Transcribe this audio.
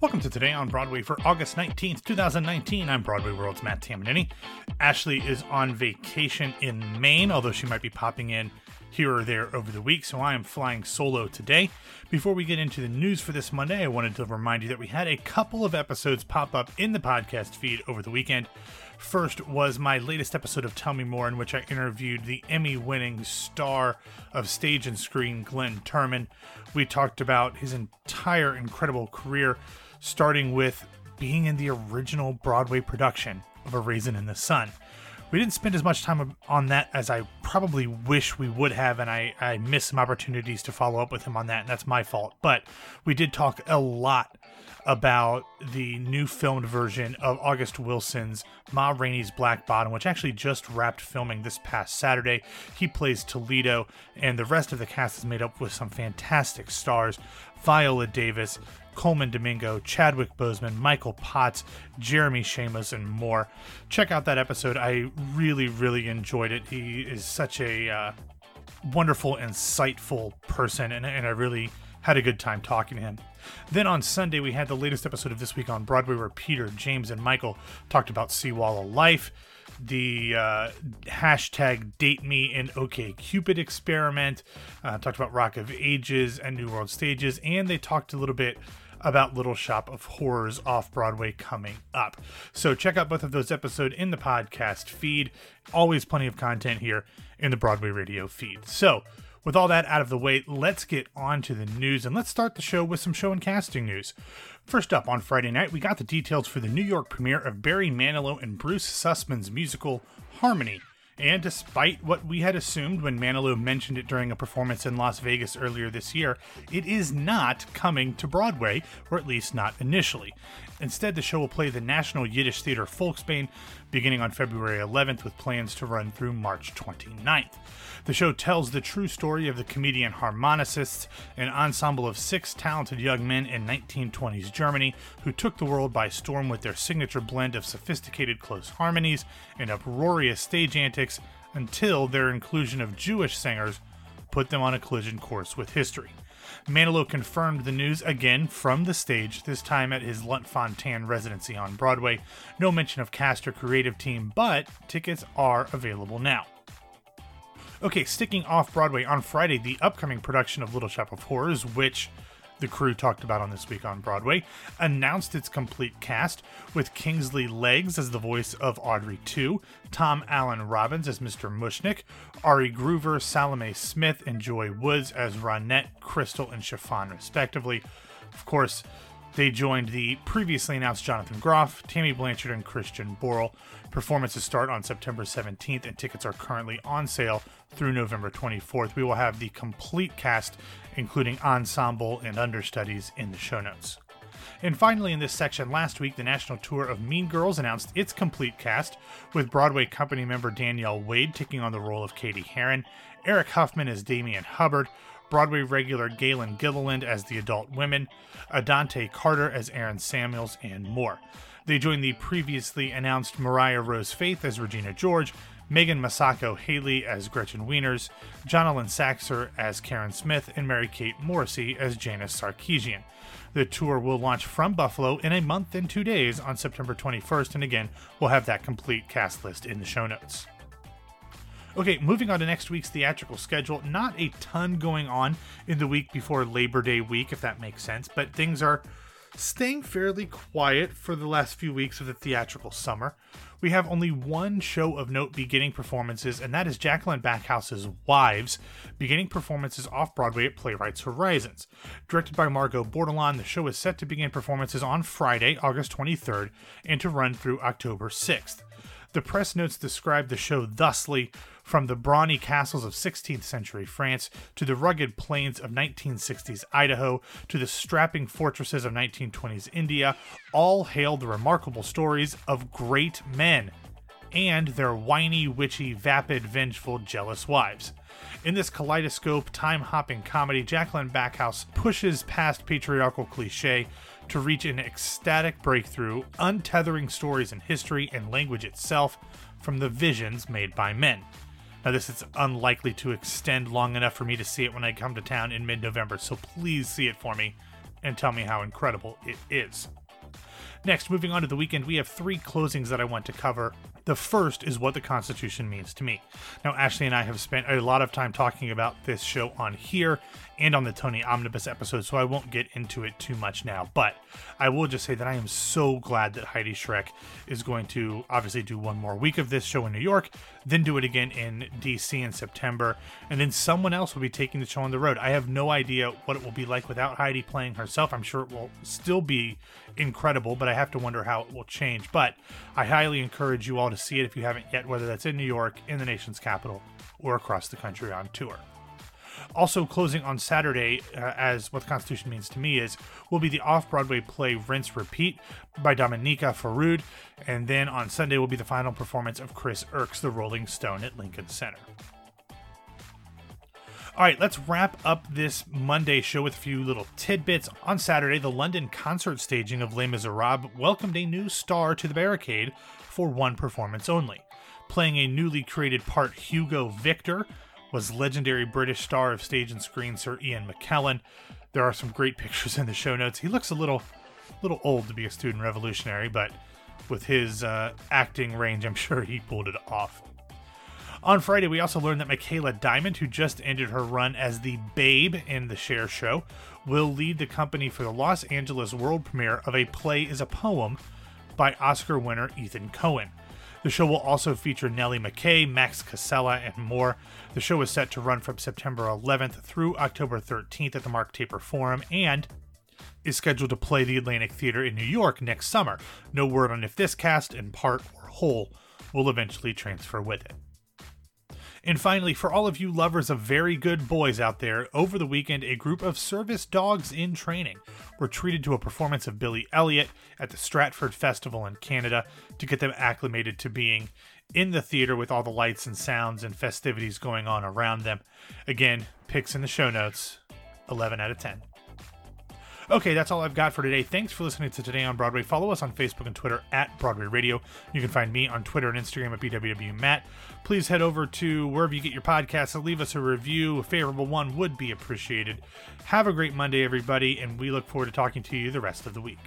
Welcome to Today on Broadway for August 19th, 2019. I'm Broadway World's Matt Tamanini. Ashley is on vacation in Maine, although she might be popping in here or there over the week, so I am flying solo today. Before we get into the news for this Monday, I wanted to remind you that we had a couple of episodes pop up in the podcast feed over the weekend. First was my latest episode of Tell Me More, in which I interviewed the Emmy winning star of stage and screen, Glynn Turman. We talked about his entire incredible career, starting with being in the original Broadway production of A Raisin in the Sun. We didn't spend as much time on that as I probably wish we would have, and I, I missed some opportunities to follow up with him on that, and that's my fault. But we did talk a lot about the new filmed version of August Wilson's Ma Rainey's Black Bottom, which actually just wrapped filming this past Saturday. He plays Toledo, and the rest of the cast is made up with some fantastic stars Viola Davis, Colman Domingo, Chadwick Boseman, Michael Potts, Jeremy Shamos, and more. Check out that episode. I really, really enjoyed it. He is such a uh, wonderful, insightful person, and, and I really had a good time talking to him. Then on Sunday, we had the latest episode of This Week on Broadway where Peter, James, and Michael talked about Seawall of Life, the uh, hashtag Date Me and OK Cupid experiment, uh, talked about Rock of Ages and New World Stages, and they talked a little bit about Little Shop of Horrors off Broadway coming up. So check out both of those episodes in the podcast feed. Always plenty of content here in the Broadway radio feed. So, with all that out of the way, let's get on to the news and let's start the show with some show and casting news. First up on Friday night, we got the details for the New York premiere of Barry Manilow and Bruce Sussman's musical Harmony. And despite what we had assumed when Manilow mentioned it during a performance in Las Vegas earlier this year, it is not coming to Broadway, or at least not initially. Instead, the show will play the National Yiddish Theater Folksbiene beginning on February 11th with plans to run through March 29th. The show tells the true story of the Comedian Harmonists, an ensemble of six talented young men in 1920s Germany who took the world by storm with their signature blend of sophisticated close harmonies and uproarious stage antics until their inclusion of Jewish singers put them on a collision course with history. Manilow confirmed the news again from the stage, this time at his Lunt-Fontanne residency on Broadway. No mention of cast or creative team, but tickets are available now. Okay, sticking off Broadway on Friday, the upcoming production of Little Shop of Horrors, which the crew talked about on This Week on Broadway, announced its complete cast with Kingsley Leggs as the voice of Audrey II, Tom Alan Robbins as Mr. Mushnick, Ari Groover, Salome Smith, and Joy Woods as Ronette, Crystal, and Chiffon, respectively. Of course, they joined the previously announced Jonathan Groff, Tammy Blanchard, and Christian Borle. Performances start on September 17th, and tickets are currently on sale through November 24th. We will have the complete cast, including ensemble and understudies, in the show notes. And finally, in this section, last week, the national tour of Mean Girls announced its complete cast, with Broadway company member Danielle Wade taking on the role of Cady Heron, Eric Huffman as Damian Hubbard, Broadway regular Gaelen Gilliland as the adult women, Adante Carter as Aaron Samuels, and more. They join the previously announced Mariah Rose Faith as Regina George, Megan Masako Haley as Gretchen Wieners, Jonalyn Saxer as Karen Smith, and Mary Kate Morrissey as Janis Sarkisian. The tour will launch from Buffalo in a month and two days on September 21st, and again, we'll have that complete cast list in the show notes. Okay, moving on to next week's theatrical schedule. Not a ton going on in the week before Labor Day week, if that makes sense, but things are staying fairly quiet for the last few weeks of the theatrical summer. We have only one show of note beginning performances, and that is Jaclyn Backhaus's Wives, beginning performances off Broadway at Playwrights Horizons. Directed by Margot Bordelon, the show is set to begin performances on Friday, August 23rd, and to run through October 6th. The press notes describe the show thusly from the brawny castles of 16th century France to the rugged plains of 1960s Idaho to the strapping fortresses of 1920s India, all hail the remarkable stories of great men and their whiny, witchy, vapid, vengeful, jealous wives. In this kaleidoscope, time hopping comedy, Jaclyn Backhaus pushes past patriarchal cliche to reach an ecstatic breakthrough, untethering stories in history and language itself from the visions made by men. Now, this is unlikely to extend long enough for me to see it when I come to town in mid November, so please see it for me and tell me how incredible it is. Next, moving on to the weekend, we have three closings that I want to cover. The first is what the Constitution means to me. Now, Ashley and I have spent a lot of time talking about this show on here and on the Tony Omnibus episode, so I won't get into it too much now. But I will just say that I am so glad that Heidi Schreck is going to obviously do one more week of this show in New York, then do it again in DC in September, and then someone else will be taking the show on the road. I have no idea what it will be like without Heidi playing herself. I'm sure it will still be incredible, but I have to wonder how it will change. But I highly encourage you all to see it if you haven't yet, whether that's in New York, in the nation's capital, or across the country on tour. Also, closing on Saturday, uh, as what the Constitution means to me is, will be the off Broadway play Rinse Repeat by Domenica Feraud. And then on Sunday will be the final performance of Chris Urch's The Rolling Stone at Lincoln Center. All right, let's wrap up this Monday show with a few little tidbits. On Saturday, the London concert staging of Les Miserables welcomed a new star to the barricade for one performance only. Playing a newly created part, Hugo Victor was legendary British star of stage and screen Sir Ian McKellen. There are some great pictures in the show notes. He looks a little, little old to be a student revolutionary, but with his uh, acting range, I'm sure he pulled it off. On Friday, we also learned that Michaela Diamond, who just ended her run as the Babe in the Cher Show, will lead the company for the Los Angeles world premiere of A Play is a Poem by Oscar winner Ethan Coen. The show will also feature Nellie McKay, Max Casella, and more. The show is set to run from September 11th through October 13th at the Mark Taper Forum and is scheduled to play the Atlantic Theater in New York next summer. No word on if this cast, in part or whole, will eventually transfer with it. And finally, for all of you lovers of very good boys out there, over the weekend, a group of service dogs in training were treated to a performance of Billy Elliot at the Stratford Festival in Canada to get them acclimated to being in the theater with all the lights and sounds and festivities going on around them. Again, pics in the show notes 11 out of 10. Okay, that's all I've got for today. Thanks for listening to Today on Broadway. Follow us on Facebook and Twitter at Broadway Radio. You can find me on Twitter and Instagram at BWWMatt. Please head over to wherever you get your podcasts and leave us a review. A favorable one would be appreciated. Have a great Monday, everybody, and we look forward to talking to you the rest of the week.